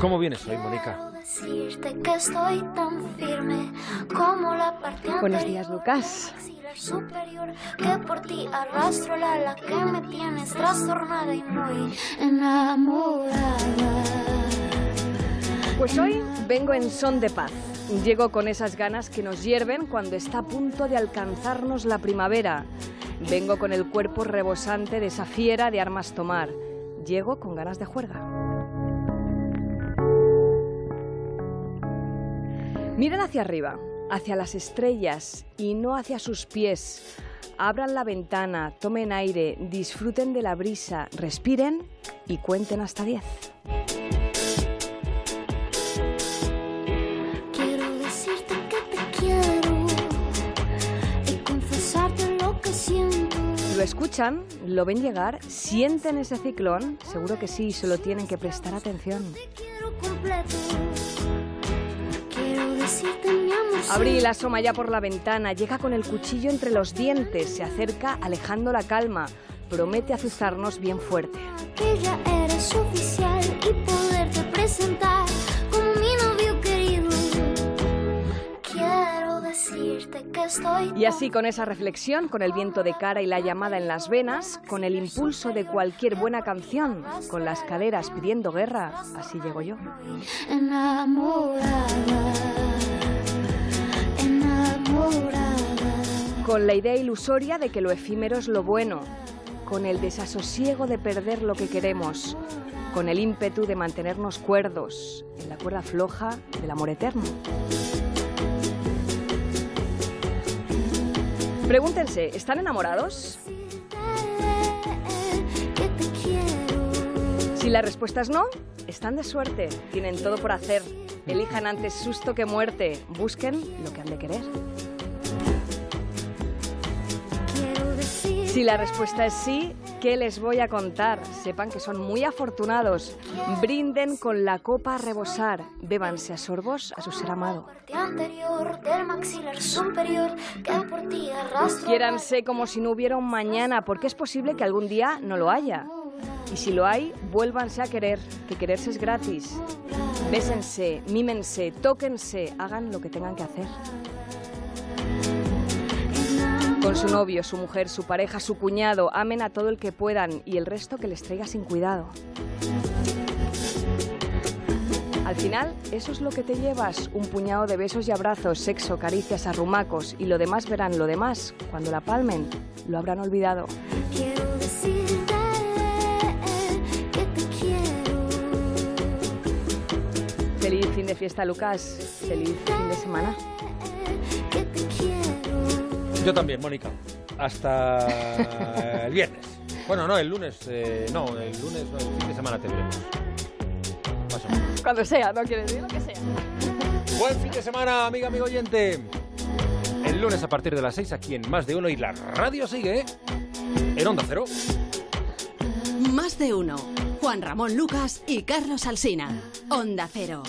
¿Cómo vienes hoy, Mónica? Decirte que estoy tan firme como la parte Buenos días, Lucas. superior que por ti arrastro la ala que me tienes trastornada y muy enamorada. Pues hoy vengo en son de paz. Llego con esas ganas que nos hierven cuando está a punto de alcanzarnos la primavera. Vengo con el cuerpo rebosante de esa fiera de armas tomar. Llego con ganas de juerga. Miren hacia arriba, hacia las estrellas y no hacia sus pies. Abran la ventana, tomen aire, disfruten de la brisa, respiren y cuenten hasta 10. Quiero decirte que te quiero y confesarte lo que siento. Lo escuchan, lo ven llegar, sienten ese ciclón, seguro que sí, solo tienen que prestar atención. Te quiero completo. Abril asoma ya por la ventana, llega con el cuchillo entre los dientes, se acerca alejando la calma, promete azuzarnos bien fuerte. que ya eres oficial y poderte presentar como mi novio querido. Quiero decirte que estoy Y así con esa reflexión, con el viento de cara y la llamada en las venas, con el impulso de cualquier buena canción, con las caderas pidiendo guerra, así llego yo. enamorada. Con la idea ilusoria de que lo efímero es lo bueno, con el desasosiego de perder lo que queremos, con el ímpetu de mantenernos cuerdos en la cuerda floja del amor eterno. Pregúntense, ¿están enamorados? Si la respuesta es no, están de suerte, tienen todo por hacer. Elijan antes susto que muerte, busquen lo que han de querer. Si la respuesta es sí, ¿qué les voy a contar? Sepan que son muy afortunados. Brinden con la copa a rebosar. Bébanse a sorbos a su ser amado. Quiéranse como si no hubiera un mañana, porque es posible que algún día no lo haya. Y si lo hay, vuélvanse a querer, que quererse es gratis. Bésense, mímense, tóquense, hagan lo que tengan que hacer. Con su novio, su mujer, su pareja, su cuñado, amen a todo el que puedan y el resto que les traiga sin cuidado. Al final, eso es lo que te llevas, un puñado de besos y abrazos, sexo, caricias, arrumacos y lo demás verán lo demás. Cuando la palmen, lo habrán olvidado. Feliz fin de fiesta, Lucas. Feliz fin de semana. Yo también, Mónica. Hasta el viernes. Bueno, no, el lunes. eh, no, el lunes, no, el fin de semana te veremos. Más o menos. Cuando sea, no quiere decir lo que sea. Buen fin de semana, amiga, amigo oyente. El lunes a partir de las 6 aquí en Más de Uno y la radio sigue en Onda Cero. Más de uno. Juan Ramón Lucas y Carlos Alsina. Onda Cero.